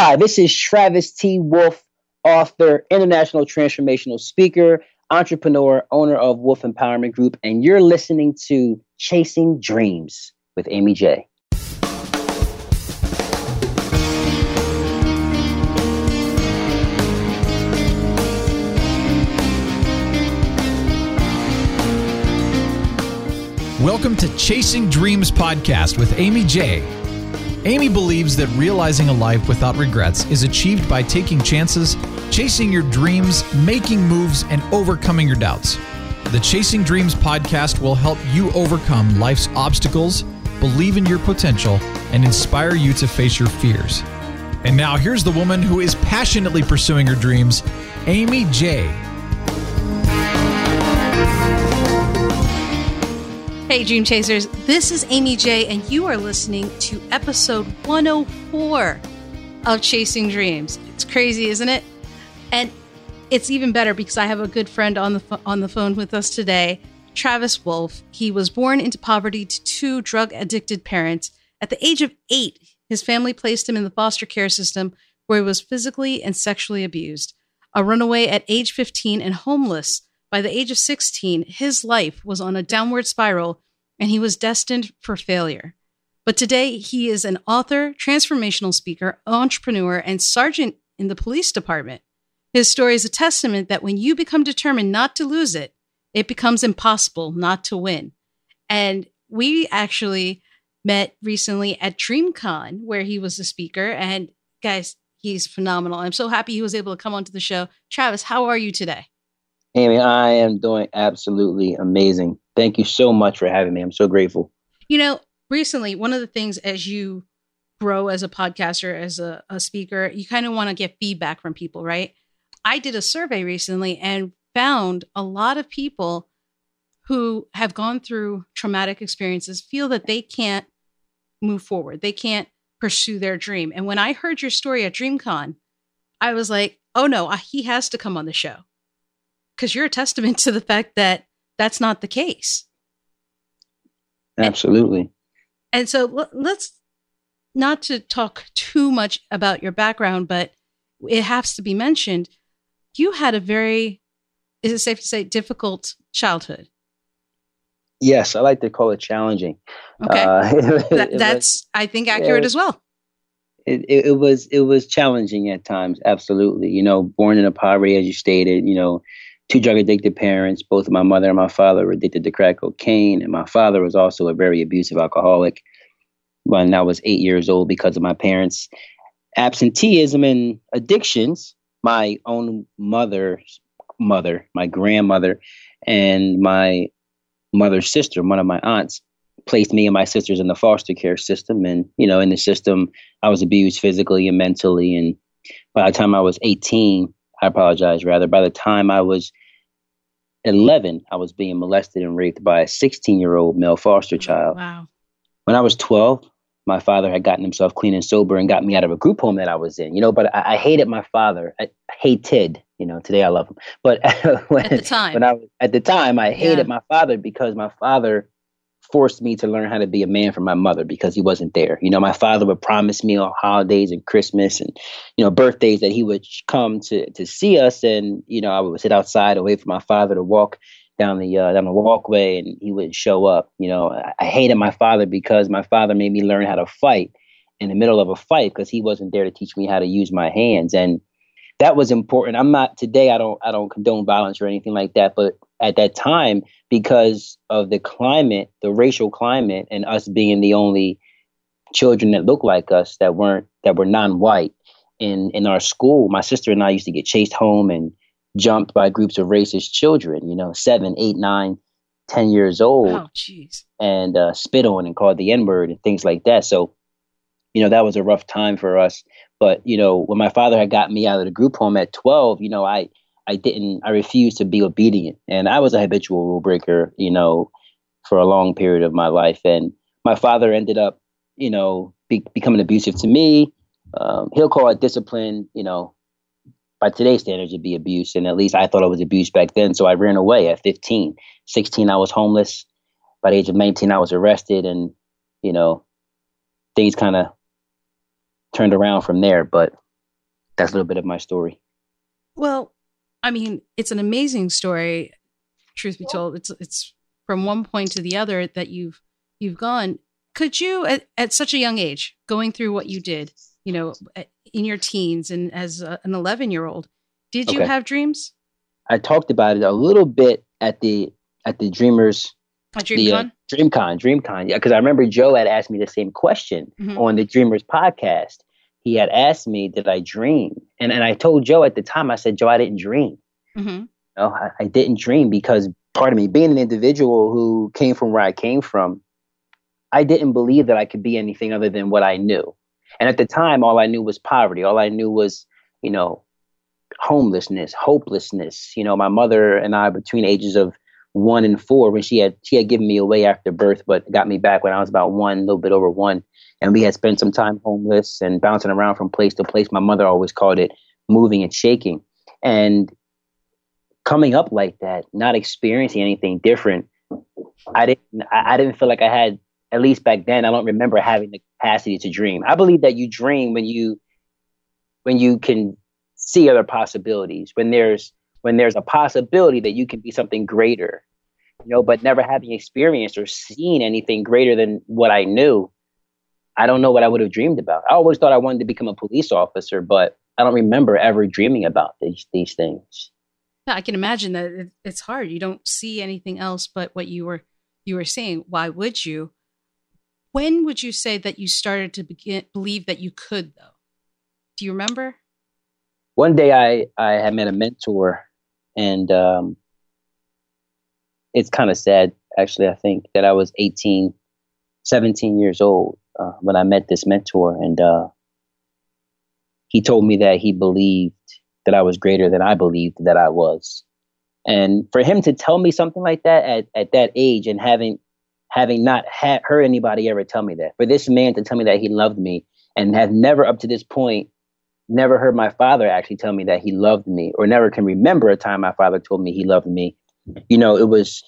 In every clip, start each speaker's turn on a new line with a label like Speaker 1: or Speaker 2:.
Speaker 1: Hi, this is Travis T. Wolf, author, international transformational speaker, entrepreneur, owner of Wolf Empowerment Group, and you're listening to Chasing Dreams with Amy J.
Speaker 2: Welcome to Chasing Dreams podcast with Amy J. Amy believes that realizing a life without regrets is achieved by taking chances, chasing your dreams, making moves, and overcoming your doubts. The Chasing Dreams podcast will help you overcome life's obstacles, believe in your potential, and inspire you to face your fears. And now here's the woman who is passionately pursuing her dreams, Amy J.
Speaker 3: Hey, Dream Chasers, this is Amy J, and you are listening to episode 104 of Chasing Dreams. It's crazy, isn't it? And it's even better because I have a good friend on the pho- on the phone with us today, Travis Wolf. He was born into poverty to two drug addicted parents. At the age of eight, his family placed him in the foster care system where he was physically and sexually abused. A runaway at age 15 and homeless by the age of 16, his life was on a downward spiral and he was destined for failure. But today, he is an author, transformational speaker, entrepreneur, and sergeant in the police department. His story is a testament that when you become determined not to lose it, it becomes impossible not to win. And we actually met recently at DreamCon, where he was a speaker. And guys, he's phenomenal. I'm so happy he was able to come onto the show. Travis, how are you today?
Speaker 1: Amy, I am doing absolutely amazing. Thank you so much for having me. I'm so grateful.
Speaker 3: You know, recently, one of the things as you grow as a podcaster, as a, a speaker, you kind of want to get feedback from people, right? I did a survey recently and found a lot of people who have gone through traumatic experiences feel that they can't move forward. They can't pursue their dream. And when I heard your story at DreamCon, I was like, oh no, he has to come on the show because you're a testament to the fact that that's not the case.
Speaker 1: Absolutely.
Speaker 3: And, and so let's not to talk too much about your background, but it has to be mentioned. You had a very, is it safe to say, difficult childhood?
Speaker 1: Yes, I like to call it challenging.
Speaker 3: Okay, uh, that, that's I think accurate as well.
Speaker 1: It, it, it was it was challenging at times. Absolutely, you know, born in a poverty, as you stated, you know, two drug addicted parents. Both my mother and my father were addicted to crack cocaine, and my father was also a very abusive alcoholic when I was eight years old because of my parents' absenteeism and addictions. My own mother's mother, my grandmother, and my mother's sister, one of my aunts, placed me and my sisters in the foster care system. And, you know, in the system, I was abused physically and mentally. And by the time I was 18, I apologize, rather, by the time I was 11, I was being molested and raped by a 16 year old male foster child.
Speaker 3: Wow.
Speaker 1: When I was 12, my father had gotten himself clean and sober and got me out of a group home that I was in, you know, but I, I hated my father. I hated, you know, today I love him. But when,
Speaker 3: at the time,
Speaker 1: when I, at the time, I hated yeah. my father because my father forced me to learn how to be a man for my mother because he wasn't there. You know, my father would promise me on holidays and Christmas and, you know, birthdays that he would come to to see us and, you know, I would sit outside and wait for my father to walk down the uh, down the walkway and he wouldn't show up. You know, I, I hated my father because my father made me learn how to fight in the middle of a fight because he wasn't there to teach me how to use my hands and that was important. I'm not today I don't I don't condone violence or anything like that, but at that time because of the climate, the racial climate, and us being the only children that looked like us that weren't that were non-white in in our school. My sister and I used to get chased home and jumped by groups of racist children. You know, seven, eight, nine, ten years old.
Speaker 3: Oh.
Speaker 1: And uh, spit on and called the N word and things like that. So, you know, that was a rough time for us. But you know, when my father had got me out of the group home at twelve, you know, I I didn't, I refused to be obedient. And I was a habitual rule breaker, you know, for a long period of my life. And my father ended up, you know, be, becoming abusive to me. Um, he'll call it discipline, you know, by today's standards, it'd be abuse. And at least I thought it was abuse back then. So I ran away at 15. 16, I was homeless. By the age of 19, I was arrested. And, you know, things kind of turned around from there. But that's a little bit of my story.
Speaker 3: Well, I mean, it's an amazing story. Truth be told, it's it's from one point to the other that you've you've gone. Could you, at, at such a young age, going through what you did, you know, in your teens and as a, an eleven year old, did you have dreams?
Speaker 1: I talked about it a little bit at the at the Dreamers
Speaker 3: at DreamCon? The, uh,
Speaker 1: DreamCon, DreamCon. Yeah, because I remember Joe had asked me the same question mm-hmm. on the Dreamers podcast. He had asked me, "Did I dream?" And and I told Joe at the time, I said, "Joe, I didn't dream. Mm-hmm. No, I, I didn't dream because part of me, being an individual who came from where I came from, I didn't believe that I could be anything other than what I knew. And at the time, all I knew was poverty. All I knew was, you know, homelessness, hopelessness. You know, my mother and I, between ages of one and four when she had she had given me away after birth, but got me back when I was about one, a little bit over one. And we had spent some time homeless and bouncing around from place to place. My mother always called it moving and shaking. And coming up like that, not experiencing anything different, I didn't I didn't feel like I had at least back then, I don't remember having the capacity to dream. I believe that you dream when you when you can see other possibilities, when there's when there's a possibility that you can be something greater, you know, but never having experienced or seen anything greater than what I knew, I don't know what I would have dreamed about. I always thought I wanted to become a police officer, but I don't remember ever dreaming about these these things.
Speaker 3: I can imagine that it's hard. You don't see anything else but what you were you were saying. Why would you? When would you say that you started to begin believe that you could though? Do you remember?
Speaker 1: One day I I had met a mentor and um, it's kind of sad actually i think that i was 18 17 years old uh, when i met this mentor. And uh, he told me that he believed that i was greater than i believed that i was. And for him to tell me something like that at, at that age and having having not ha- heard anybody ever tell me that for this man to tell me that he loved me and have never up to this point never heard my father actually tell me that he loved me or never can remember a time my father told me he loved me. You know it was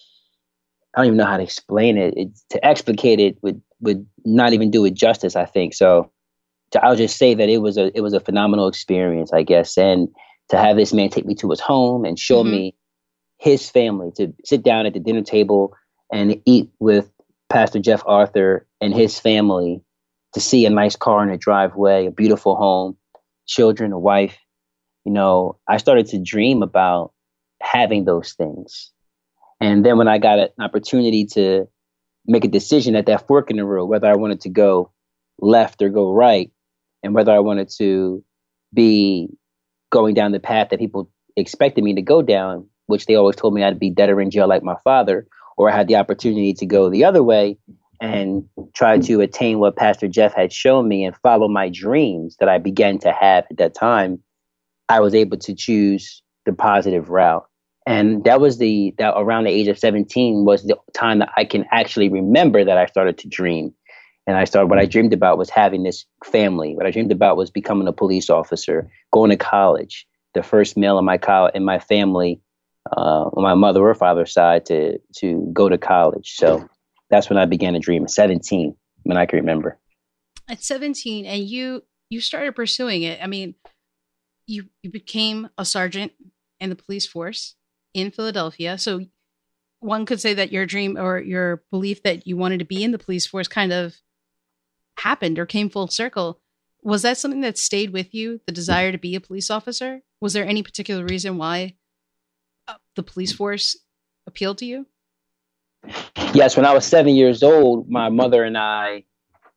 Speaker 1: i don't even know how to explain it, it to explicate it would would not even do it justice i think. So to, i'll just say that it was a it was a phenomenal experience i guess. And to have this man take me to his home and show mm-hmm. me his family to sit down at the dinner table and eat with pastor jeff arthur and his family to see a nice car in a driveway a beautiful home children, a wife, you know, I started to dream about having those things. And then when I got an opportunity to make a decision at that fork in the road, whether I wanted to go left or go right, and whether I wanted to be going down the path that people expected me to go down, which they always told me I'd be dead or in jail like my father, or I had the opportunity to go the other way and try to attain what Pastor Jeff had shown me and follow my dreams that I began to have at that time, I was able to choose the positive route. And that was the that around the age of 17 was the time that I can actually remember that I started to dream. And I started what I dreamed about was having this family. What I dreamed about was becoming a police officer, going to college, the first male in my college in my family, uh, on my mother or father's side to to go to college. So that's when I began to dream. 17, when I can remember.
Speaker 3: At 17, and you you started pursuing it. I mean, you you became a sergeant in the police force in Philadelphia. So one could say that your dream or your belief that you wanted to be in the police force kind of happened or came full circle. Was that something that stayed with you, the desire to be a police officer? Was there any particular reason why uh, the police force appealed to you?
Speaker 1: Yes, when I was seven years old, my mother and I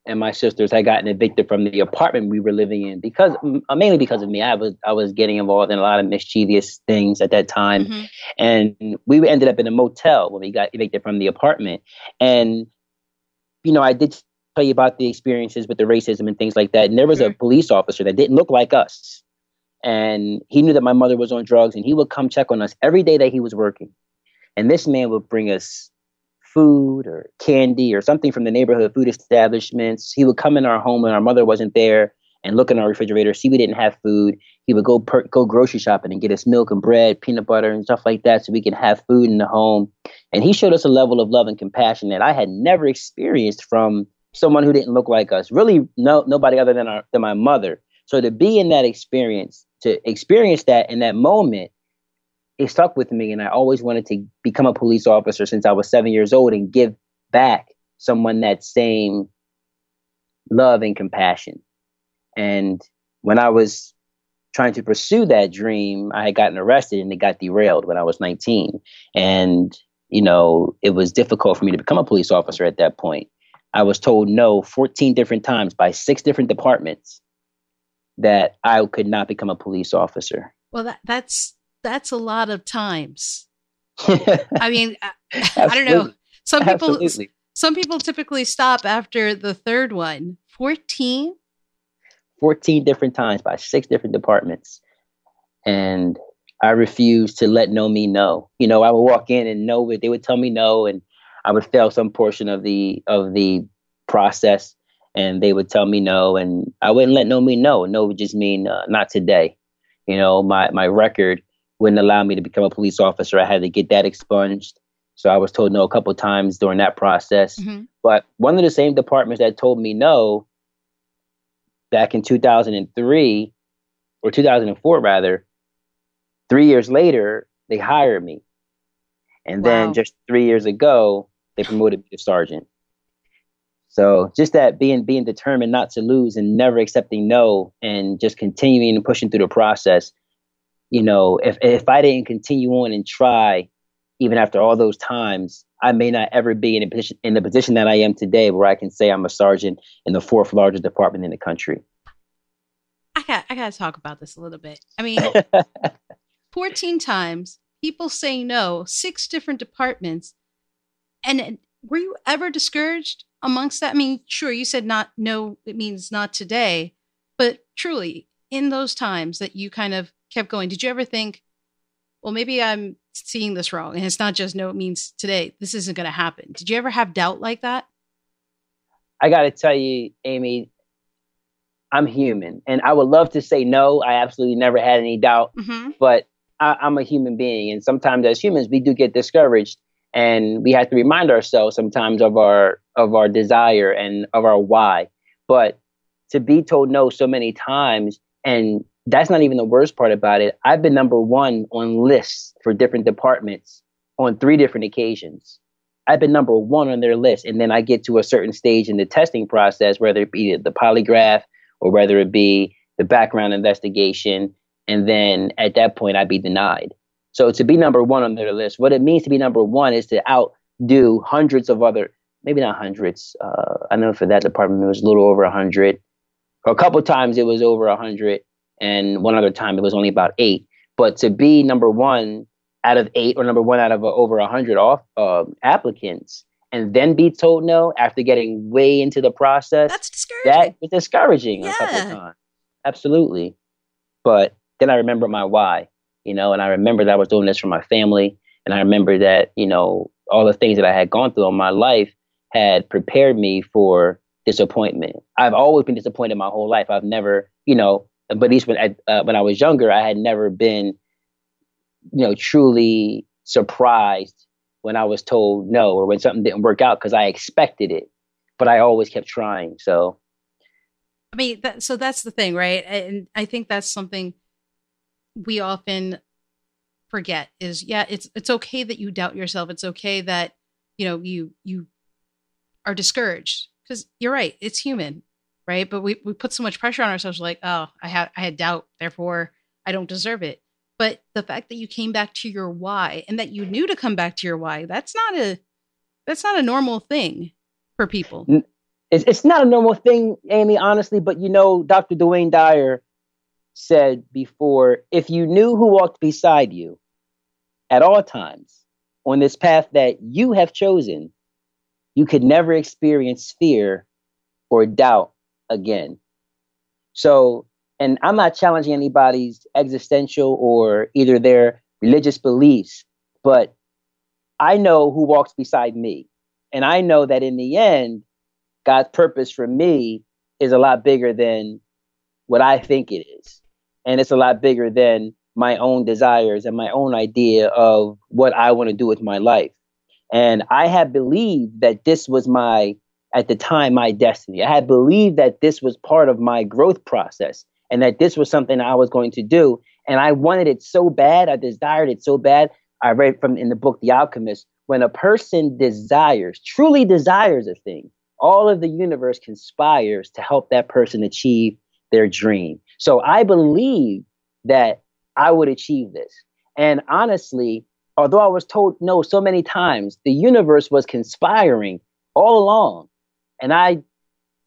Speaker 1: and my sisters had gotten evicted from the apartment we were living in because uh, mainly because of me. I was I was getting involved in a lot of mischievous things at that time, mm-hmm. and we ended up in a motel when we got evicted from the apartment. And you know, I did tell you about the experiences with the racism and things like that. And there was mm-hmm. a police officer that didn't look like us, and he knew that my mother was on drugs, and he would come check on us every day that he was working. And this man would bring us food or candy or something from the neighborhood food establishments. He would come in our home when our mother wasn't there and look in our refrigerator, see we didn't have food. He would go per- go grocery shopping and get us milk and bread, peanut butter and stuff like that, so we could have food in the home. And he showed us a level of love and compassion that I had never experienced from someone who didn't look like us. Really, no nobody other than our than my mother. So to be in that experience to experience that in that moment, it stuck with me. And I always wanted to become a police officer since I was seven years old and give back someone that same love and compassion. And when I was trying to pursue that dream, I had gotten arrested and it got derailed when I was 19. And, you know, it was difficult for me to become a police officer at that point. I was told no 14 different times by six different departments that I could not become a police officer.
Speaker 3: Well, that, that's that's a lot of times. I mean, I, I, don't know. Some people Absolutely. some people typically stop after the third one. 14?
Speaker 1: 14 different times by six different departments. And I refused to let no me know. You know, I would walk in and know it. They would tell me no, and I would fail some portion of the of the process, and they would tell me no, and I wouldn't let no me know. No would just mean uh, not today. You know, my my record wouldn't allow me to become a police officer. I had to get that expunged. So I was told no a couple times during that process. Mm-hmm. But one of the same departments that told me no back in 2003 or 2004 rather, three years later, they hired me. And wow. then just three years ago, they promoted me to sergeant. So just that being being determined not to lose and never accepting no and just continuing and pushing through the process. You know, if if I didn't continue on and try, even after all those times, I may not ever be in a position in the position that I am today, where I can say I'm a sergeant in the fourth largest department in the country.
Speaker 3: I got I got to talk about this a little bit. I mean, 14 times people say no, six different departments, and were you ever discouraged amongst that? I mean, sure, you said not no, it means not today, but truly in those times that you kind of kept going, did you ever think, well, maybe I'm seeing this wrong. And it's not just no, it means today, this isn't going to happen. Did you ever have doubt like that?
Speaker 1: I got to tell you, Amy, I'm human. And I would love to say no. I absolutely never had any doubt, mm-hmm. but I, I'm a human being. And sometimes as humans, we do get discouraged and we have to remind ourselves sometimes of our of our desire and of our why but to be told no so many times and that's not even the worst part about it. I've been number one on lists for different departments on three different occasions. I've been number one on their list. And then I get to a certain stage in the testing process, whether it be the polygraph or whether it be the background investigation. And then at that point, I'd be denied. So to be number one on their list, what it means to be number one is to outdo hundreds of other, maybe not hundreds. Uh, I know for that department, it was a little over a hundred. A couple times it was over a hundred and one other time it was only about eight. But to be number one out of eight or number one out of uh, over a hundred off uh, applicants, and then be told no after getting way into the process,
Speaker 3: that's discouraging.
Speaker 1: That was discouraging yeah. a couple times. Absolutely. But then I remember my why, you know, and I remember that I was doing this for my family, and I remember that you know all the things that I had gone through in my life had prepared me for disappointment. I've always been disappointed my whole life. I've never, you know, but at least when I, uh, when I was younger, I had never been, you know, truly surprised when I was told no or when something didn't work out because I expected it, but I always kept trying. So,
Speaker 3: I mean, that, so that's the thing, right? And I think that's something we often forget is yeah, it's it's okay that you doubt yourself. It's okay that you know you you are discouraged because you're right. It's human right? But we, we put so much pressure on ourselves, like, oh, I had I had doubt, therefore I don't deserve it. But the fact that you came back to your why and that you knew to come back to your why, that's not a that's not a normal thing for people.
Speaker 1: It's, it's not a normal thing, Amy, honestly, but you know, Dr. Dwayne Dyer said before, if you knew who walked beside you at all times on this path that you have chosen, you could never experience fear or doubt again. So, and I'm not challenging anybody's existential or either their religious beliefs, but I know who walks beside me. And I know that in the end, God's purpose for me is a lot bigger than what I think it is. And it's a lot bigger than my own desires and my own idea of what I want to do with my life. And I have believed that this was my at the time my destiny. I had believed that this was part of my growth process. and that this was something I was going to do. And I wanted it so bad. I desired it so bad. I read from in the book The Alchemist when a person desires, truly desires a thing, all of the universe conspires to help that person achieve their dream. So I believe that I would achieve this. And honestly, although I was told no so many times, the universe was conspiring all along. And I,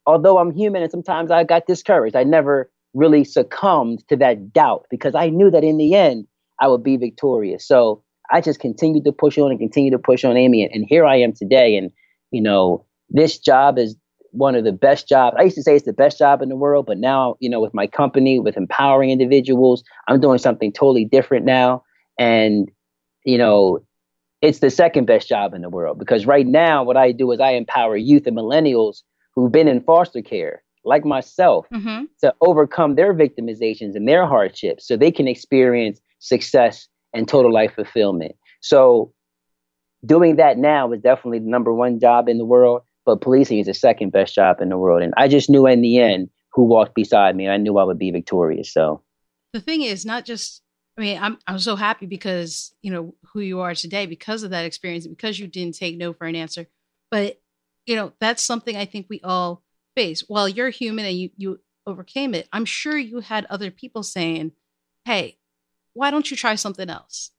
Speaker 1: although I'm human and sometimes I got discouraged, I never really succumbed to that doubt because I knew that in the end I would be victorious. So I just continued to push on and continue to push on Amy. And here I am today. And, you know, this job is one of the best jobs. I used to say it's the best job in the world, but now, you know, with my company, with empowering individuals, I'm doing something totally different now. And, you know, it's the second best job in the world because right now, what I do is I empower youth and millennials who've been in foster care, like myself, mm-hmm. to overcome their victimizations and their hardships so they can experience success and total life fulfillment. So, doing that now is definitely the number one job in the world but policing is the second best job in the world. And I just knew in the end who walked beside me. and I knew I would be victorious. So
Speaker 3: the thing is, not just, I mean, I'm, I'm so happy because, you know, who you are today because of that experience, because you didn't take no for an answer. But, you know, that's something I think we all face. While you're human and you, you overcame it, I'm sure you had other people saying, hey, why don't you try something else?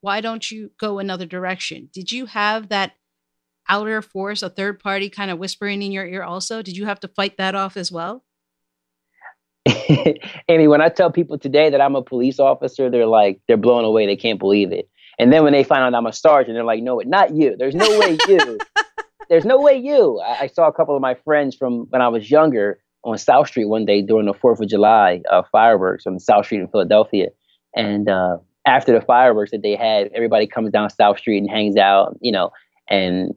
Speaker 3: Why don't you go another direction? Did you have that outer force, a third party kind of whispering in your ear also? Did you have to fight that off as well?
Speaker 1: Amy, when I tell people today that I'm a police officer, they're like, they're blown away. They can't believe it. And then when they find out I'm a sergeant, they're like, no, it's not you. There's no way you. There's no way you. I, I, saw a couple of my friends from when I was younger on South Street one day during the 4th of July uh, fireworks on South Street in Philadelphia. And uh, after the fireworks that they had, everybody comes down South Street and hangs out, you know, and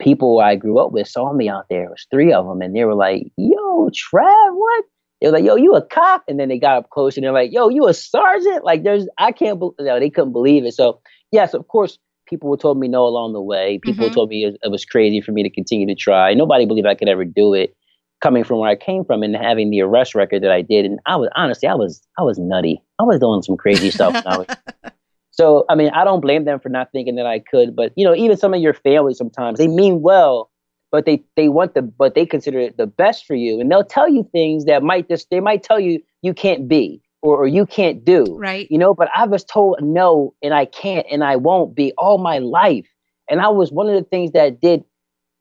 Speaker 1: people I grew up with saw me out there. It was three of them, and they were like, "Yo, Trav, what?" They were like, "Yo, you a cop?" And then they got up close, and they're like, "Yo, you a sergeant?" Like, there's, I can't, believe, no, they couldn't believe it. So, yes, of course, people were told me no along the way. People mm-hmm. told me it, it was crazy for me to continue to try. Nobody believed I could ever do it. Coming from where I came from and having the arrest record that I did, and I was honestly, I was, I was nutty. I was doing some crazy stuff. I was So, I mean, I don't blame them for not thinking that I could, but you know, even some of your family sometimes they mean well, but they they want the but they consider it the best for you, and they'll tell you things that might just they might tell you you can't be or, or you can't do,
Speaker 3: right?
Speaker 1: You know, but I was told no, and I can't, and I won't be all my life, and I was one of the things that did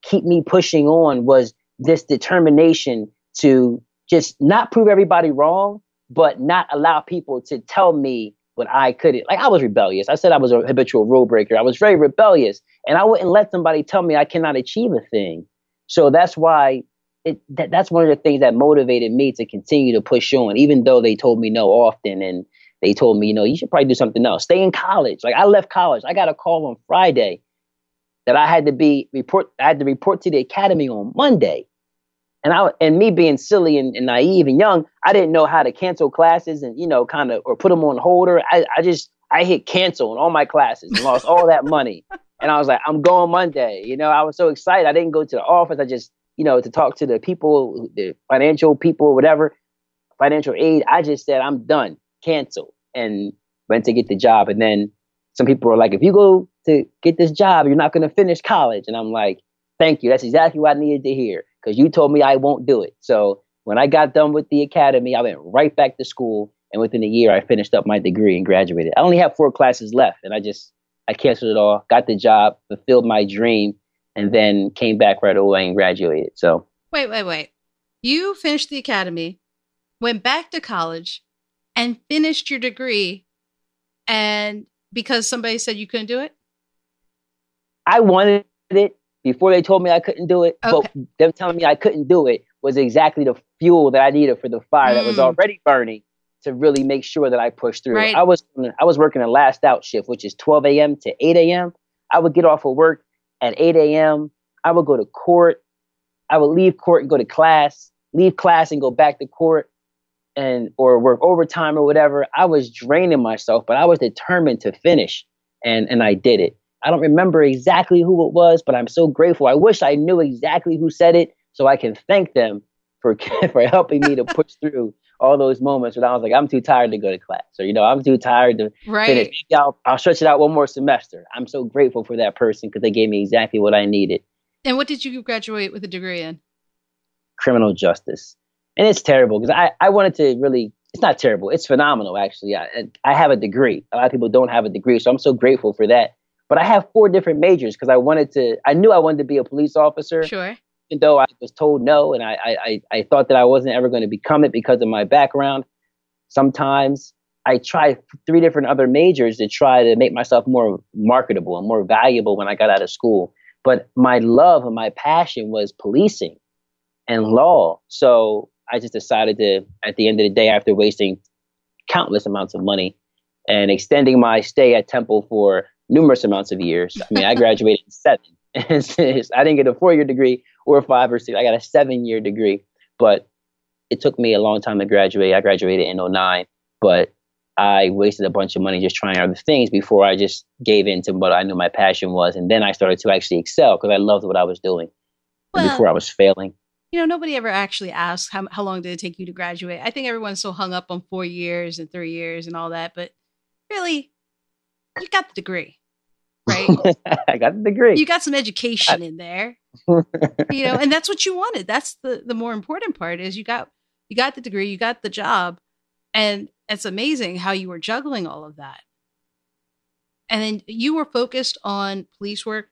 Speaker 1: keep me pushing on was this determination to just not prove everybody wrong, but not allow people to tell me but I couldn't. Like I was rebellious. I said I was a habitual rule breaker. I was very rebellious, and I wouldn't let somebody tell me I cannot achieve a thing. So that's why it. That, that's one of the things that motivated me to continue to push on, even though they told me no often, and they told me, you know, you should probably do something else. Stay in college. Like I left college. I got a call on Friday that I had to be report. I had to report to the academy on Monday. And I and me being silly and, and, naive and young, I didn't know how to cancel classes and you know kind of or put them on hold. Or I, I just I hit cancel on all my classes and lost all that money. And I was like, I'm going Monday. You know, I was so excited. I didn't go to the office. I just you know to talk to the people, the financial people, or whatever, financial aid. I just said I'm done, cancel, and went to get the job. And then some people were like, if you go to get this job, you're not going to finish college. And I'm like, thank you. That's exactly what I needed to hear because you told me I won't do it. So when I got done with the academy, I went right back to school. And within a year, I finished up my degree and graduated. I only have four classes left, and I just I canceled it all, got the job, fulfilled my dream, and then came back right away and graduated. So
Speaker 3: wait, wait, wait. You finished the academy, went back to college, and finished your degree, and because somebody said you couldn't do it.
Speaker 1: I wanted it before they told me I couldn't do it, okay. but them telling me I couldn't do it was exactly the fuel that I needed for the fire mm. that was mm. already burning to really make sure that I pushed through. Right. I was I was working a last out shift, which is 12 a.m. to 8 a.m. I would get off of work at 8 a.m. I would go to court. I would leave court and go to class, leave class and go back to court and or work overtime or whatever. I was draining myself, but I was determined to finish and and I did it. I don't remember exactly who it was, but I'm so grateful. I wish I knew exactly who said it so I can thank them for for helping me to push through all those moments when I was like, I'm too tired to go to class, or you know, I'm too tired to
Speaker 3: right.
Speaker 1: finish. Maybe I'll, I'll stretch it out one more semester. I'm so grateful for that person because they gave me exactly what I needed.
Speaker 3: And what did you graduate with a degree in?
Speaker 1: Criminal justice, and it's terrible because I I wanted to really. It's not terrible. It's phenomenal, actually. I I have a degree. A lot of people don't have a degree, so I'm so grateful for that. But I have four different majors because I wanted to. I knew I wanted to be a police officer.
Speaker 3: Sure
Speaker 1: even though I was told no, and I, I, I thought that I wasn't ever going to become it because of my background. Sometimes I tried three different other majors to try to make myself more marketable and more valuable when I got out of school. But my love and my passion was policing and law. So I just decided to, at the end of the day, after wasting countless amounts of money and extending my stay at Temple for numerous amounts of years. I mean, I graduated in seven. I didn't get a four year degree or five or six. I got a seven year degree, but it took me a long time to graduate. I graduated in 09, but I wasted a bunch of money just trying other things before I just gave in to what I knew my passion was. And then I started to actually excel because I loved what I was doing well, before I was failing.
Speaker 3: You know, nobody ever actually asked how, how long did it take you to graduate. I think everyone's so hung up on four years and three years and all that, but really, you got the degree right?
Speaker 1: I got the degree.
Speaker 3: You got some education in there. you know, and that's what you wanted. That's the the more important part is you got you got the degree, you got the job, and it's amazing how you were juggling all of that. And then you were focused on police work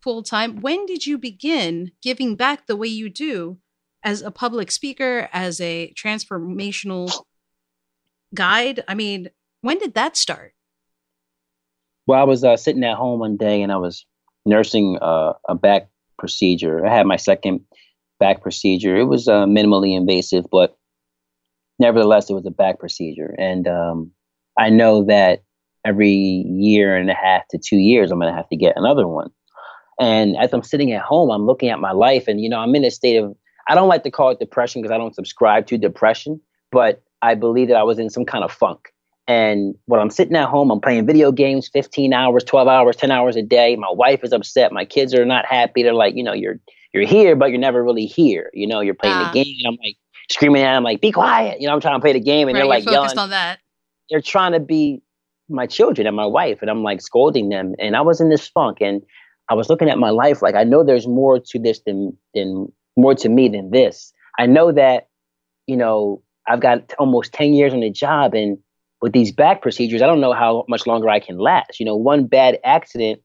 Speaker 3: full time. When did you begin giving back the way you do as a public speaker, as a transformational guide? I mean, when did that start?
Speaker 1: Well, I was uh, sitting at home one day and I was nursing uh, a back procedure. I had my second back procedure. It was uh, minimally invasive, but nevertheless, it was a back procedure. And um, I know that every year and a half to two years, I'm going to have to get another one. And as I'm sitting at home, I'm looking at my life, and you know, I'm in a state of I don't like to call it depression because I don't subscribe to depression, but I believe that I was in some kind of funk. And when I'm sitting at home, I'm playing video games 15 hours, 12 hours, 10 hours a day. My wife is upset. My kids are not happy. They're like, you know, you're you're here, but you're never really here. You know, you're playing uh, the game. And I'm like screaming at them, like, be quiet. You know, I'm trying to play the game, and right, they're like
Speaker 3: yelling. on that.
Speaker 1: They're trying to be my children and my wife, and I'm like scolding them. And I was in this funk, and I was looking at my life like I know there's more to this than than more to me than this. I know that, you know, I've got almost 10 years on the job, and with these back procedures, I don't know how much longer I can last. You know, one bad accident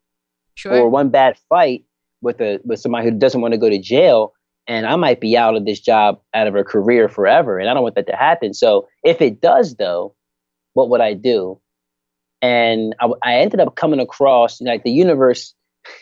Speaker 1: sure. or one bad fight with a with somebody who doesn't want to go to jail, and I might be out of this job, out of a career forever, and I don't want that to happen. So if it does, though, what would I do? And I, I ended up coming across like the universe.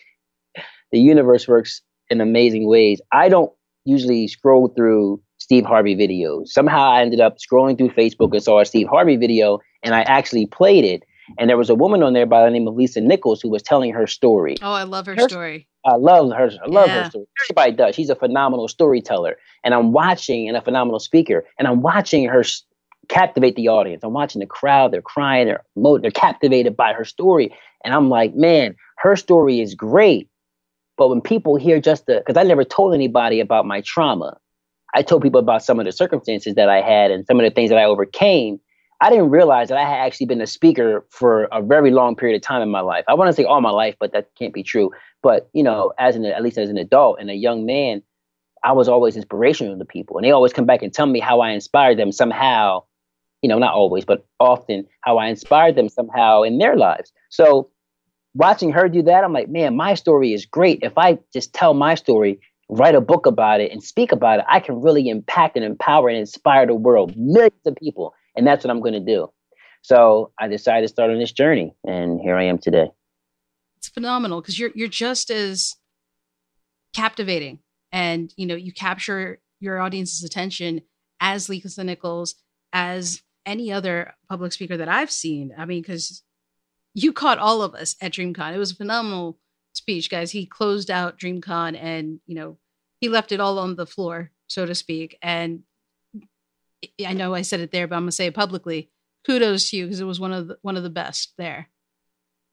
Speaker 1: the universe works in amazing ways. I don't usually scroll through Steve Harvey videos. Somehow I ended up scrolling through Facebook and saw a Steve Harvey video, and I actually played it. And there was a woman on there by the name of Lisa Nichols who was telling her story.
Speaker 3: Oh, I love her, her story.
Speaker 1: I love her. I love yeah. her story. Everybody does. She's a phenomenal storyteller, and I'm watching and a phenomenal speaker, and I'm watching her captivate the audience. I'm watching the crowd. They're crying. They're they're captivated by her story, and I'm like, man, her story is great. But when people hear just the, because I never told anybody about my trauma, I told people about some of the circumstances that I had and some of the things that I overcame. I didn't realize that I had actually been a speaker for a very long period of time in my life. I want to say all my life, but that can't be true. But you know, as an at least as an adult and a young man, I was always inspirational to people, and they always come back and tell me how I inspired them somehow. You know, not always, but often how I inspired them somehow in their lives. So watching her do that, I'm like, man, my story is great. If I just tell my story, write a book about it and speak about it, I can really impact and empower and inspire the world, millions of people. And that's what I'm going to do. So I decided to start on this journey, and here I am today.
Speaker 3: It's phenomenal because you're you're just as captivating, and you know you capture your audience's attention as Lisa Nichols, as any other public speaker that I've seen. I mean, because you caught all of us at DreamCon. It was phenomenal speech, guys. He closed out DreamCon and, you know, he left it all on the floor, so to speak. And I know I said it there, but I'm gonna say it publicly. Kudos to you because it was one of the, one of the best there.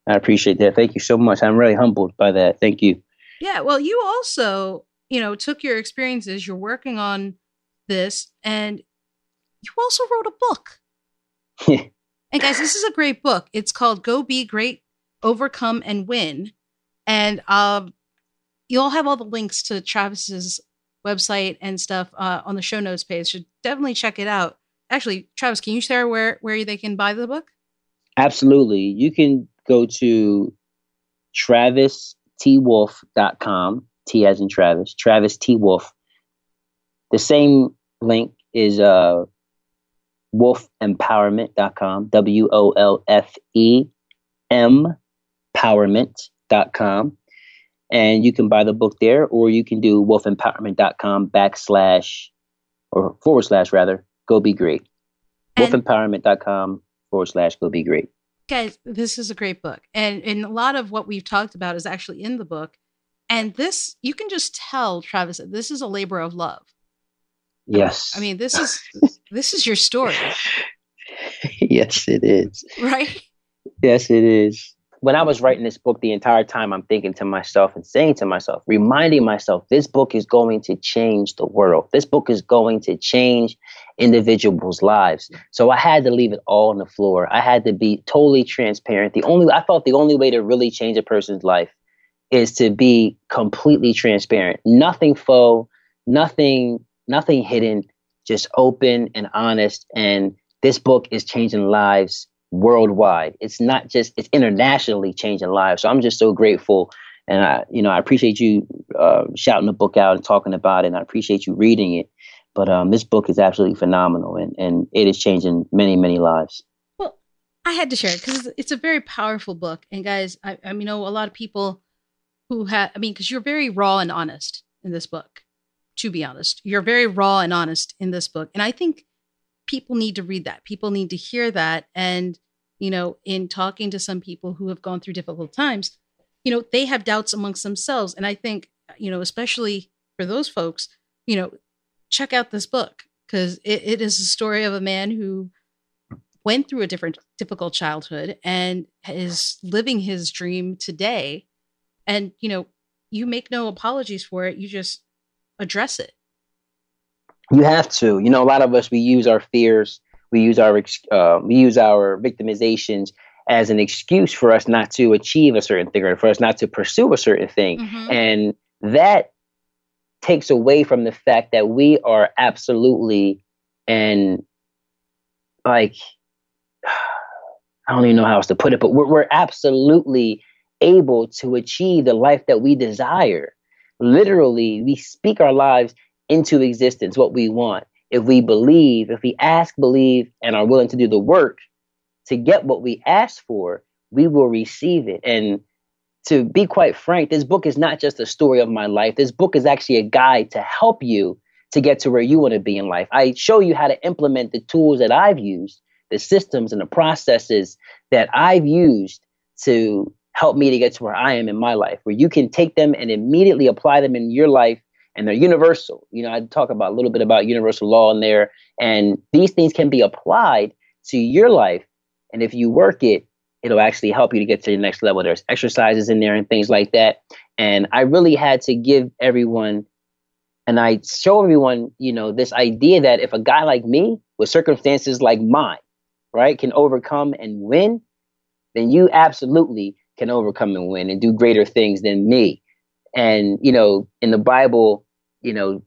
Speaker 1: I appreciate that. Thank you so much. I'm really humbled by that. Thank you.
Speaker 3: Yeah. Well, you also, you know, took your experiences. You're working on this, and you also wrote a book. and guys, this is a great book. It's called Go Be Great, Overcome and Win. And um, you'll have all the links to Travis's website and stuff uh, on the show notes page. So definitely check it out. Actually, Travis, can you share where where they can buy the book?
Speaker 1: Absolutely. You can go to travistwolf.com, T as in Travis, Travis T Wolf. The same link is uh, wolfempowerment.com, W O L F E M empowerment.com. And you can buy the book there, or you can do wolfempowerment.com backslash or forward slash rather, go be great. wolfempowerment.com forward slash go be great.
Speaker 3: Guys, this is a great book. And, and a lot of what we've talked about is actually in the book. And this, you can just tell, Travis, this is a labor of love.
Speaker 1: Yes.
Speaker 3: I mean, this is this is your story.
Speaker 1: yes, it is.
Speaker 3: Right?
Speaker 1: Yes, it is when I was writing this book, the entire time I'm thinking to myself and saying to myself, reminding myself, this book is going to change the world. This book is going to change individuals' lives. So I had to leave it all on the floor. I had to be totally transparent. The only I felt the only way to really change a person's life is to be completely transparent. Nothing faux, nothing, nothing hidden, just open and honest. And this book is changing lives worldwide. It's not just it's internationally changing lives. So I'm just so grateful, and I you know I appreciate you uh, shouting the book out and talking about it. and I appreciate you reading it. But um, this book is absolutely phenomenal, and and it is changing many many lives.
Speaker 3: Well, I had to share it because it's a very powerful book. And guys, I, I mean, know a lot of people who have. I mean, because you're very raw and honest in this book. To be honest, you're very raw and honest in this book, and I think people need to read that. People need to hear that. And, you know, in talking to some people who have gone through difficult times, you know, they have doubts amongst themselves. And I think, you know, especially for those folks, you know, check out this book because it, it is a story of a man who went through a different difficult childhood and is living his dream today. And, you know, you make no apologies for it. You just address it.
Speaker 1: You have to. You know, a lot of us we use our fears, we use our uh, we use our victimizations as an excuse for us not to achieve a certain thing or for us not to pursue a certain thing, mm-hmm. and that takes away from the fact that we are absolutely and like I don't even know how else to put it, but we're, we're absolutely able to achieve the life that we desire. Literally, we speak our lives into existence what we want. If we believe, if we ask, believe, and are willing to do the work to get what we ask for, we will receive it. And to be quite frank, this book is not just a story of my life. This book is actually a guide to help you to get to where you want to be in life. I show you how to implement the tools that I've used, the systems and the processes that I've used to help me to get to where I am in my life, where you can take them and immediately apply them in your life and they're universal. You know, I talk about a little bit about universal law in there, and these things can be applied to your life. And if you work it, it'll actually help you to get to the next level. There's exercises in there and things like that. And I really had to give everyone and I show everyone, you know, this idea that if a guy like me with circumstances like mine, right, can overcome and win, then you absolutely can overcome and win and do greater things than me. And you know, in the Bible, you know,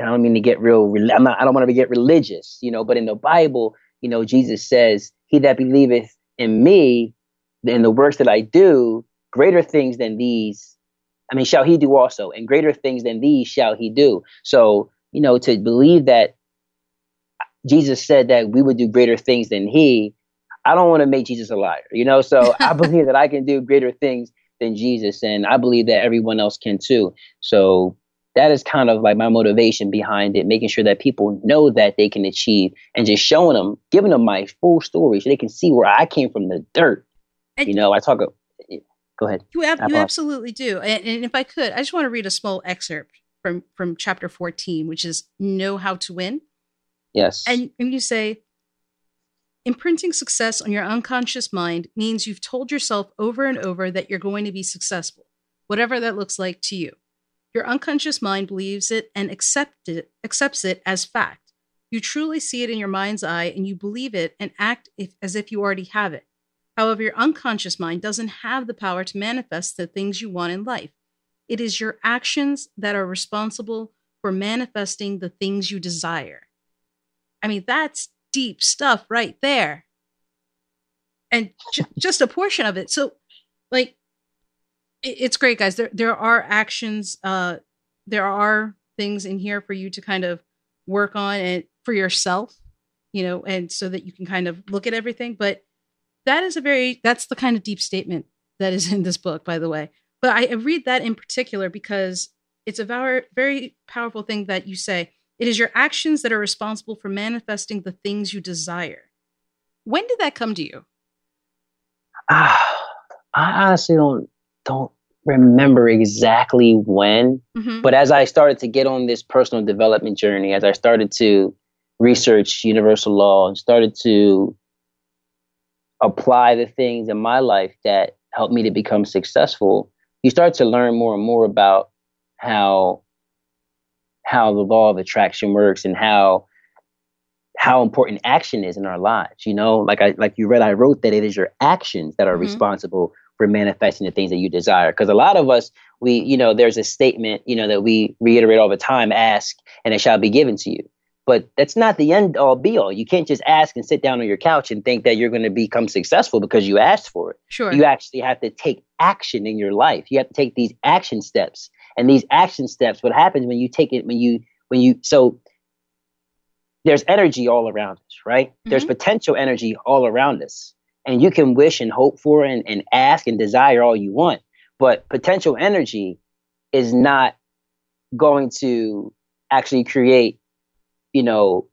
Speaker 1: I don't mean to get real. I'm not, I don't want to get religious, you know. But in the Bible, you know, Jesus says, "He that believeth in me, in the works that I do, greater things than these, I mean, shall he do also, and greater things than these shall he do." So, you know, to believe that Jesus said that we would do greater things than he, I don't want to make Jesus a liar, you know. So I believe that I can do greater things than Jesus, and I believe that everyone else can too. So that is kind of like my motivation behind it, making sure that people know that they can achieve and just showing them, giving them my full story so they can see where I came from the dirt. And you know, I talk. Go ahead.
Speaker 3: You, ab- you absolutely do. And, and if I could, I just want to read a small excerpt from from chapter 14, which is know how to win.
Speaker 1: Yes.
Speaker 3: And, and you say, Imprinting success on your unconscious mind means you've told yourself over and over that you're going to be successful, whatever that looks like to you. Your unconscious mind believes it and accept it, accepts it as fact. You truly see it in your mind's eye and you believe it and act if, as if you already have it. However, your unconscious mind doesn't have the power to manifest the things you want in life. It is your actions that are responsible for manifesting the things you desire. I mean, that's deep stuff right there. And j- just a portion of it. So, like, it's great, guys. There, there are actions, uh, there are things in here for you to kind of work on and for yourself, you know, and so that you can kind of look at everything. But that is a very, that's the kind of deep statement that is in this book, by the way. But I read that in particular because it's a very, very powerful thing that you say. It is your actions that are responsible for manifesting the things you desire. When did that come to you?
Speaker 1: Ah, I honestly don't don't remember exactly when, mm-hmm. but as I started to get on this personal development journey, as I started to research universal law and started to apply the things in my life that helped me to become successful, you start to learn more and more about how how the law of attraction works and how how important action is in our lives. You know, like I like you read, I wrote that it is your actions that are mm-hmm. responsible for manifesting the things that you desire. Because a lot of us, we, you know, there's a statement, you know, that we reiterate all the time: "Ask, and it shall be given to you." But that's not the end all be all. You can't just ask and sit down on your couch and think that you're going to become successful because you asked for it.
Speaker 3: Sure.
Speaker 1: You actually have to take action in your life. You have to take these action steps. And these action steps, what happens when you take it, when you, when you, so there's energy all around us, right? Mm-hmm. There's potential energy all around us. And you can wish and hope for and, and ask and desire all you want. But potential energy is not going to actually create you know,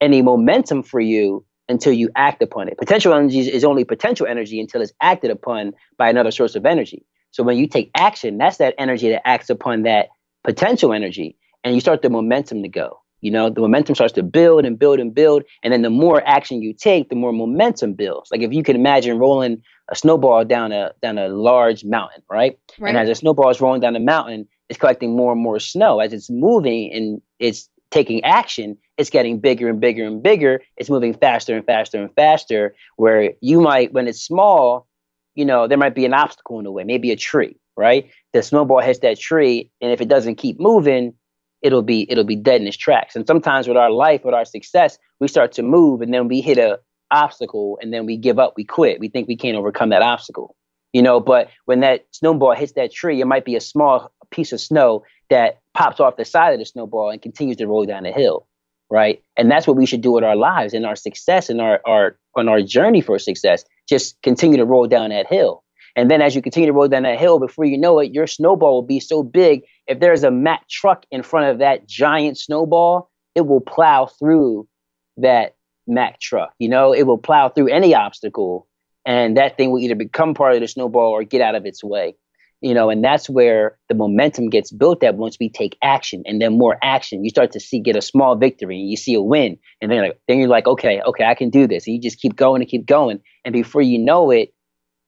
Speaker 1: any momentum for you until you act upon it. Potential energy is only potential energy until it's acted upon by another source of energy. So when you take action, that's that energy that acts upon that potential energy, and you start the momentum to go. You know, the momentum starts to build and build and build, and then the more action you take, the more momentum builds. Like if you can imagine rolling a snowball down a down a large mountain, right? right. And as the snowball is rolling down the mountain, it's collecting more and more snow. As it's moving and it's taking action, it's getting bigger and bigger and bigger. It's moving faster and faster and faster. Where you might, when it's small, you know, there might be an obstacle in the way, maybe a tree, right? The snowball hits that tree, and if it doesn't keep moving, it'll be it'll be dead in its tracks. And sometimes with our life, with our success, we start to move, and then we hit a obstacle, and then we give up, we quit. We think we can't overcome that obstacle, you know. But when that snowball hits that tree, it might be a small piece of snow that pops off the side of the snowball and continues to roll down the hill right and that's what we should do with our lives and our success and our, our on our journey for success just continue to roll down that hill and then as you continue to roll down that hill before you know it your snowball will be so big if there's a mack truck in front of that giant snowball it will plow through that mack truck you know? It will plow through any obstacle and that thing will either become part of the snowball or get out of its way you know? And that's where the momentum gets built That once we take action and then more action you start to see get a small victory and you see a win and then like, then you're like okay okay i can do this and you just keep going and keep going and before you know it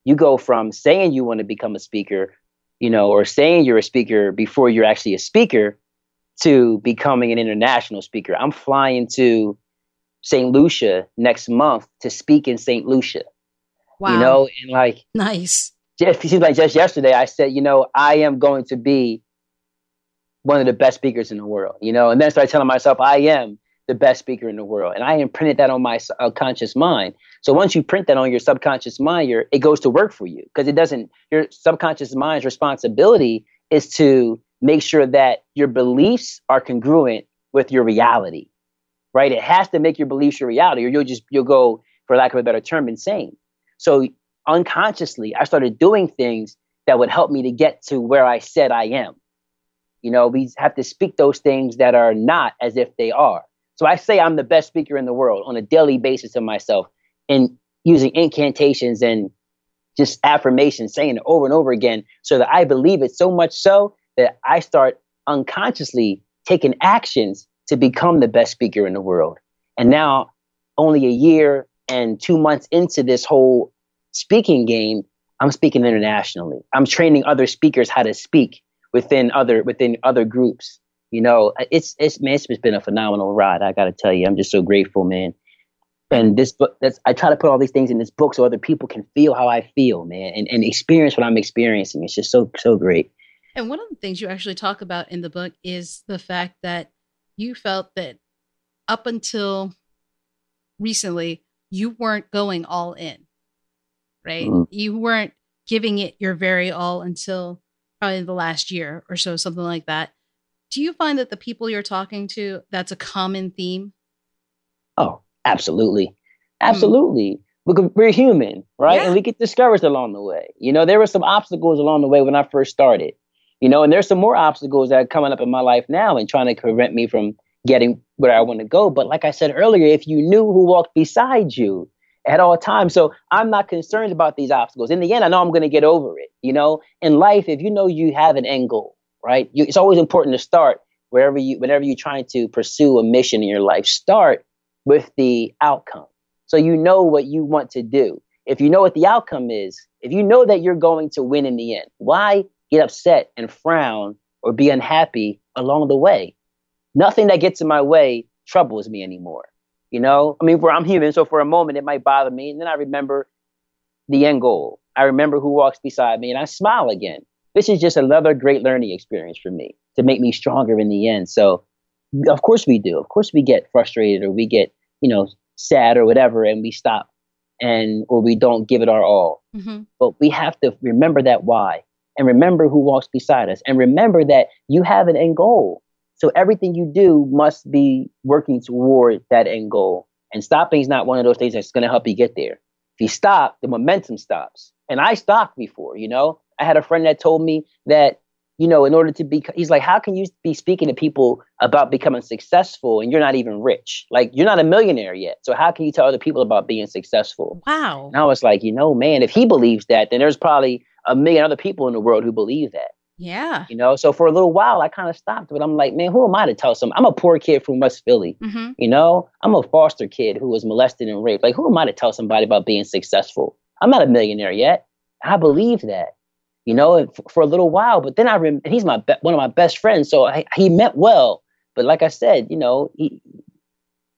Speaker 1: you go from saying you want to become a speaker you know or saying you're a speaker before you're actually a speaker to becoming an international speaker. I'm flying to st lucia next month to speak in st lucia. Wow. you know and like
Speaker 3: nice.
Speaker 1: just it seems like just yesterday I said, you know, I am going to be one of the best speakers in the world, you know, and then I started telling myself I am the best speaker in the world, and I imprinted that on my subconscious uh, mind. So once you print that on your subconscious mind, it goes to work for you because it doesn't. Your subconscious mind's responsibility is to make sure that your beliefs are congruent with your reality, right? It has to make your beliefs your reality, or you'll just you'll go, for lack of a better term, insane. So unconsciously, I started doing things that would help me to get to where I said I am. You know, we have to speak those things that are not as if they are. So I say I'm the best speaker in the world on a daily basis to myself and using incantations and just affirmations, saying it over and over again so that I believe it so much so that I start unconsciously taking actions to become the best speaker in the world. And now, only a year and two months into this whole speaking game, I'm speaking internationally. I'm training other speakers how to speak within other within other groups. You know, it's it's man, it's been a phenomenal ride. I got to tell you, I'm just so grateful, man. And this book, that's I try to put all these things in this book so other people can feel how I feel, man, and, and experience what I'm experiencing. It's just so so great.
Speaker 3: And one of the things you actually talk about in the book is the fact that you felt that up until recently, you weren't going all in, right? Mm-hmm. You weren't giving it your very all until probably the last year or so, something like that. Do you find that the people you're talking to, that's a common theme?
Speaker 1: Oh, absolutely. Hmm. Absolutely. Mm. Because we're human, right? Yeah. And we get discouraged along the way. You know, there were some obstacles along the way when I first started. You know, and there's some more obstacles that are coming up in my life now and trying to prevent me from getting where I want to go. But like I said earlier, if you knew who walked beside you at all times, so I'm not concerned about these obstacles. In the end, I know I'm going to get over it. You know, in life, if you know you have an end goal, right? You, it's always important to start wherever you, whenever you're trying to pursue a mission in your life. Start with the outcome, so you know what you want to do. If you know what the outcome is, if you know that you're going to win in the end, why get upset and frown or be unhappy along the way? nothing that gets in my way troubles me anymore. You know, I mean, I'm human, so for a moment it might bother me, and then I remember the end goal. I remember who walks beside me, and I smile again. This is just another great learning experience for me to make me stronger in the end. So, of course we do. Of course we get frustrated or we get, you know, sad or whatever, and we stop and or we don't give it our all. Mm-hmm. But we have to remember that why and remember who walks beside us and remember that you have an end goal. So everything you do must be working toward that end goal. And stopping is not one of those things that's going to help you get there. If you stop, the momentum stops. And I stopped before, you know. I had a friend that told me that, you know, in order to be, he's like, how can you be speaking to people about becoming successful and you're not even rich? Like, you're not a millionaire yet. So how can you tell other people about being successful?
Speaker 3: Wow.
Speaker 1: And I was like, you know, man, if he believes that, then there's probably a million other people in the world who believe that.
Speaker 3: Yeah.
Speaker 1: You know, so for a little while, I kind of stopped, but I'm like, man, who am I to tell some? I'm a poor kid from West Philly. Mm-hmm. You know, I'm a foster kid who was molested and raped. Like, who am I to tell somebody about being successful? I'm not a millionaire yet. I believe that, you know, for, for a little while. But then I rem- and he's my be- one of my best friends, so I, he meant well. But like I said, you know, he,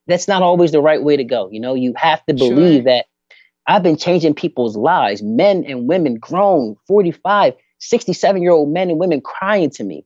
Speaker 1: that's not always the right way to go. You know, you have to believe sure. that I've been changing people's lives, men and women, grown, 45 67 year old men and women crying to me,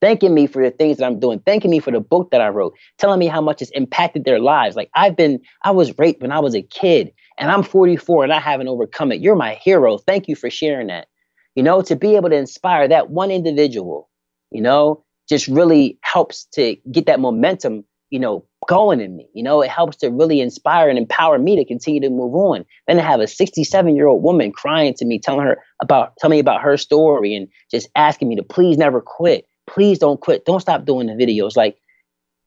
Speaker 1: thanking me for the things that I'm doing, thanking me for the book that I wrote, telling me how much it's impacted their lives. Like I've been, I was raped when I was a kid and I'm 44 and I haven't overcome it. You're my hero. Thank you for sharing that. You know, to be able to inspire that one individual, you know, just really helps to get that momentum you know, going in me. You know, it helps to really inspire and empower me to continue to move on. Then to have a 67 year old woman crying to me, telling her about, tell me about her story and just asking me to please never quit. Please don't quit. Don't stop doing the videos. Like,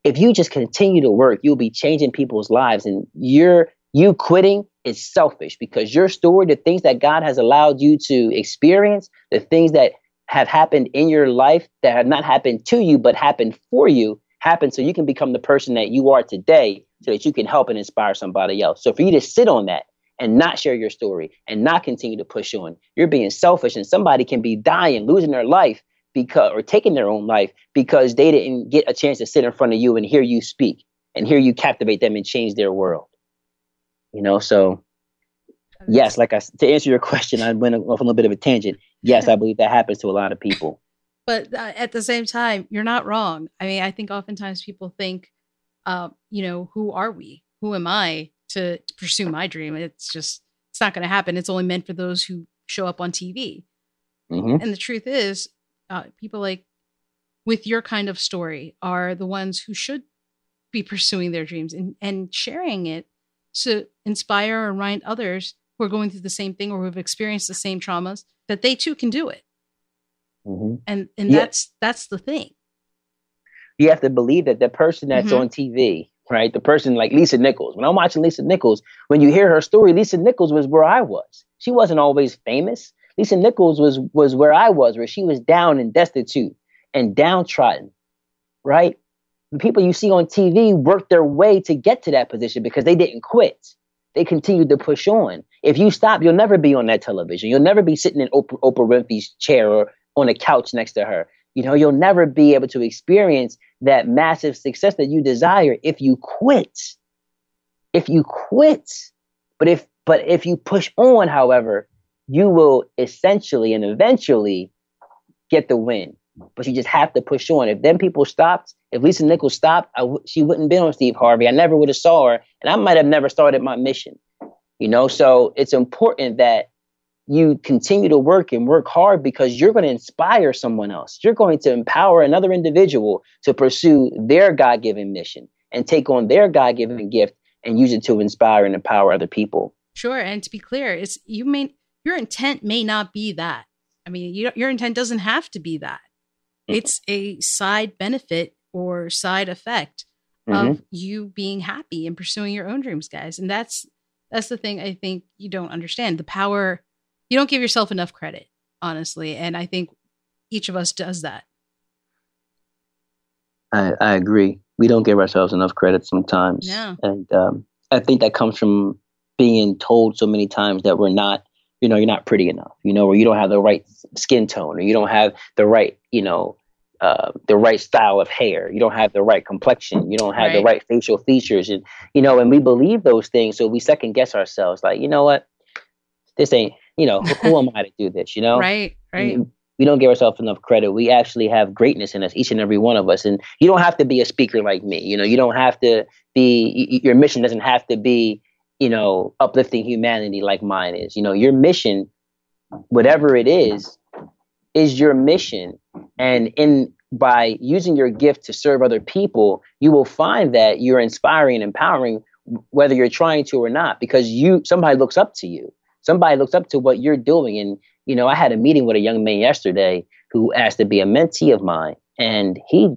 Speaker 1: if you just continue to work, you'll be changing people's lives. And you're, you quitting is selfish because your story, the things that God has allowed you to experience, the things that have happened in your life that have not happened to you, but happened for you, happen so you can become the person that you are today so that you can help and inspire somebody else. So for you to sit on that and not share your story and not continue to push on, you're being selfish and somebody can be dying, losing their life because or taking their own life because they didn't get a chance to sit in front of you and hear you speak and hear you captivate them and change their world. You know, so yes, like I to answer your question, I went off a little bit of a tangent. Yes, I believe that happens to a lot of people
Speaker 3: but uh, at the same time, you're not wrong. I mean, I think oftentimes people think, uh, you know, who are we? Who am I to, to pursue my dream? It's just, it's not going to happen. It's only meant for those who show up on TV. Mm-hmm. And the truth is, uh, people like with your kind of story are the ones who should be pursuing their dreams and, and sharing it to inspire and remind others who are going through the same thing or who have experienced the same traumas that they too can do it. Mm-hmm. And and yeah. that's that's the thing.
Speaker 1: You have to believe that the person that's mm-hmm. on TV, right? The person like Lisa Nichols. When I'm watching Lisa Nichols, when you hear her story, Lisa Nichols was where I was. She wasn't always famous. Lisa Nichols was was where I was, where she was down and destitute and downtrodden, right? The people you see on TV worked their way to get to that position because they didn't quit. They continued to push on. If you stop, you'll never be on that television. You'll never be sitting in Oprah, Oprah Winfrey's chair or on a couch next to her. You know, you'll never be able to experience that massive success that you desire if you quit. If you quit. But if but if you push on, however, you will essentially and eventually get the win. But you just have to push on. If them people stopped, if Lisa Nichols stopped, she wouldn't have been on Steve Harvey. I never would have saw her, and I might have never started my mission. You know, so it's important that you continue to work and work hard because you're going to inspire someone else. You're going to empower another individual to pursue their God given mission and take on their God given gift and use it to inspire and empower other people.
Speaker 3: Sure. And to be clear, it's you may your intent may not be that. I mean, you, your intent doesn't have to be that. It's a side benefit or side effect mm-hmm. of you being happy and pursuing your own dreams, guys. And that's that's the thing I think you don't understand. The power you don't give yourself enough credit, honestly. And I think each of us does that.
Speaker 1: I, I agree. We don't give ourselves enough credit sometimes.
Speaker 3: Yeah.
Speaker 1: And um, I think that comes from being told so many times that we're not, you know, you're not pretty enough, you know, or you don't have the right skin tone, or you don't have the right, you know, uh, the right style of hair. You don't have the right complexion. You don't have right. the right facial features, and you know, and we believe those things, so we second guess ourselves. Like, you know what, this ain't you know, who am I to do this? You know,
Speaker 3: right, right.
Speaker 1: We, we don't give ourselves enough credit. We actually have greatness in us, each and every one of us. And you don't have to be a speaker like me. You know, you don't have to be. Your mission doesn't have to be, you know, uplifting humanity like mine is. You know, your mission, whatever it is, is your mission. And in by using your gift to serve other people, you will find that you're inspiring and empowering whether you're trying to or not because you somebody looks up to you somebody looks up to what you're doing. And, you know, I had a meeting with a young man yesterday who asked to be a mentee of mine. And he,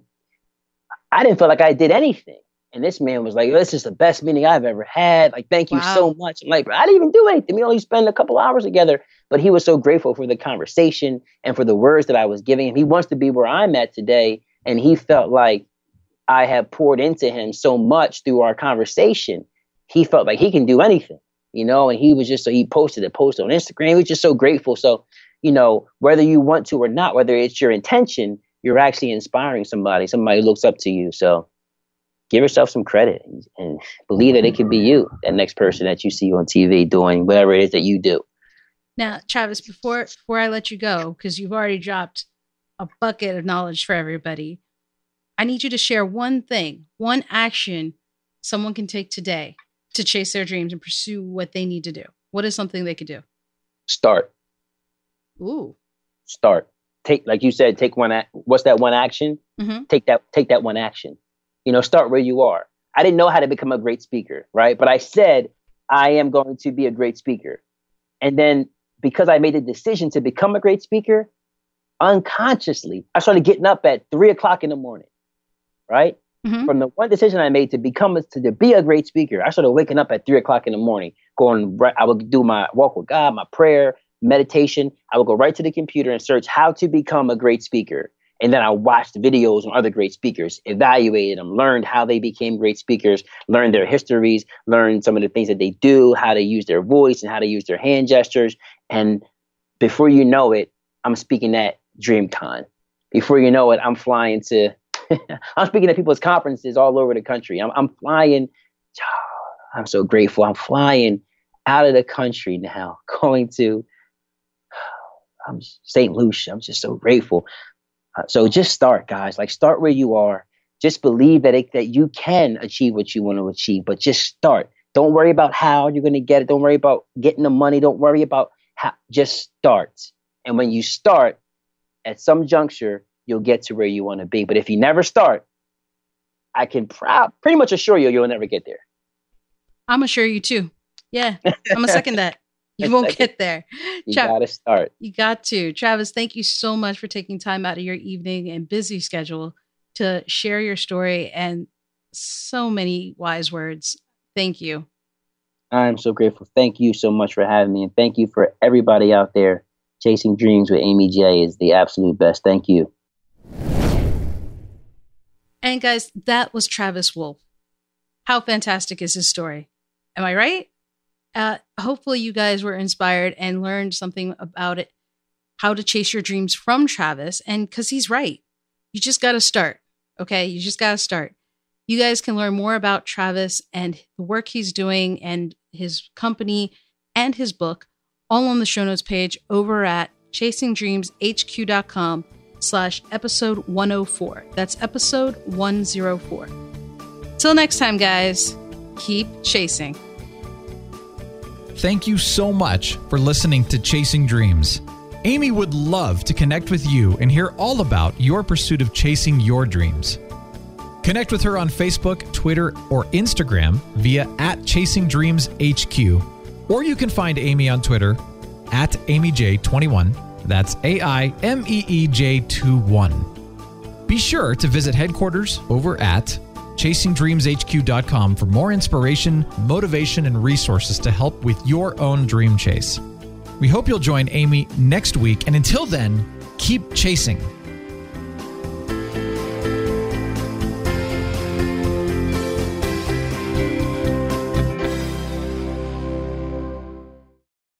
Speaker 1: I didn't feel like I did anything. And this man was like, this is the best meeting I've ever had. Like, thank you wow. so much. I'm like, I didn't even do anything. We only spent a couple hours together. But he was so grateful for the conversation and for the words that I was giving him. He wants to be where I'm at today. And he felt like I have poured into him so much through our conversation. He felt like he can do anything you know, and he was just so he posted a post on Instagram. He was just so grateful. So, you know, whether you want to or not, whether it's your intention, you're actually inspiring somebody. Somebody looks up to you. So give yourself some credit and, believe that it could be you, that next person that you see on TV doing whatever it is that you do.
Speaker 3: Now, Travis, before before I let you go, because you've already dropped a bucket of knowledge for everybody, I need you to share one thing, one action someone can take today to chase their dreams and pursue what they need to do? What is something they could do?
Speaker 1: Start.
Speaker 3: Ooh.
Speaker 1: Start. Take, like you said, take one. what's that one action?
Speaker 3: Mm-hmm.
Speaker 1: Take that. Take that one action. You know, start where you are. I didn't know how to become a great speaker, right? But I said I am going to be a great speaker, and then because I made the decision to become a great speaker, unconsciously, I started getting up at three o'clock in the morning, right? Mm-hmm. From the one decision I made to become to, to be a great speaker, I started waking up at three o'clock in the morning, going. Right, I would do my walk with God, my prayer, meditation. I would go right to the computer and search how to become a great speaker. And then I watched videos on other great speakers, evaluated them, learned how they became great speakers, learned their histories, learned some of the things that they do, how to use their voice and how to use their hand gestures. And before you know it, I'm speaking at DreamCon. Before you know it, I'm flying to I'm speaking at people's conferences all over the country. I'm, I'm flying. I'm so grateful. I'm flying out of the country now, going to I'm St. Lucia. I'm just so grateful. Uh, so just start, guys. Like start where you are. Just believe that it, that you can achieve what you want to achieve, but just start. Don't worry about how you're going to get it. Don't worry about getting the money. Don't worry about how. Just start. And when you start, at some juncture, you'll get to where you want to be. But if you never start, I can pr- pretty much assure you you'll never get there.
Speaker 3: I'm assure you too. Yeah, I'm a second that. You won't get there.
Speaker 1: You Tra- gotta start.
Speaker 3: You got to. Travis, thank you so much for taking time out of your evening and busy schedule to share your story and so many wise words. Thank you.
Speaker 1: I'm so grateful. Thank you so much for having me. And thank you for everybody out there. Chasing Dreams with Aimee J is the absolute best. Thank you.
Speaker 3: And guys, that was Travis Wolf. How fantastic is his story? Am I right? Uh, hopefully, you guys were inspired and learned something about it, how to chase your dreams from Travis. And because he's right, You just got to start. Okay. You just got to start. You guys can learn more about Travis and the work he's doing and his company and his book all on the show notes page over at chasingdreamshq.com slash episode 104. That's episode 104. Till next time, guys, keep chasing.
Speaker 2: Thank you so much for listening to Chasing Dreams. Aimee would love to connect with you and hear all about your pursuit of chasing your dreams. Connect with her on Facebook, Twitter, or Instagram via at Chasing Dreams HQ, or you can find Aimee on Twitter at AimeeJ21. That's A I M E E J 2 1. Be sure to visit headquarters over at chasingdreamshq.com for more inspiration, motivation, and resources to help with your own dream chase. We hope you'll join Aimee next week, and until then, keep chasing.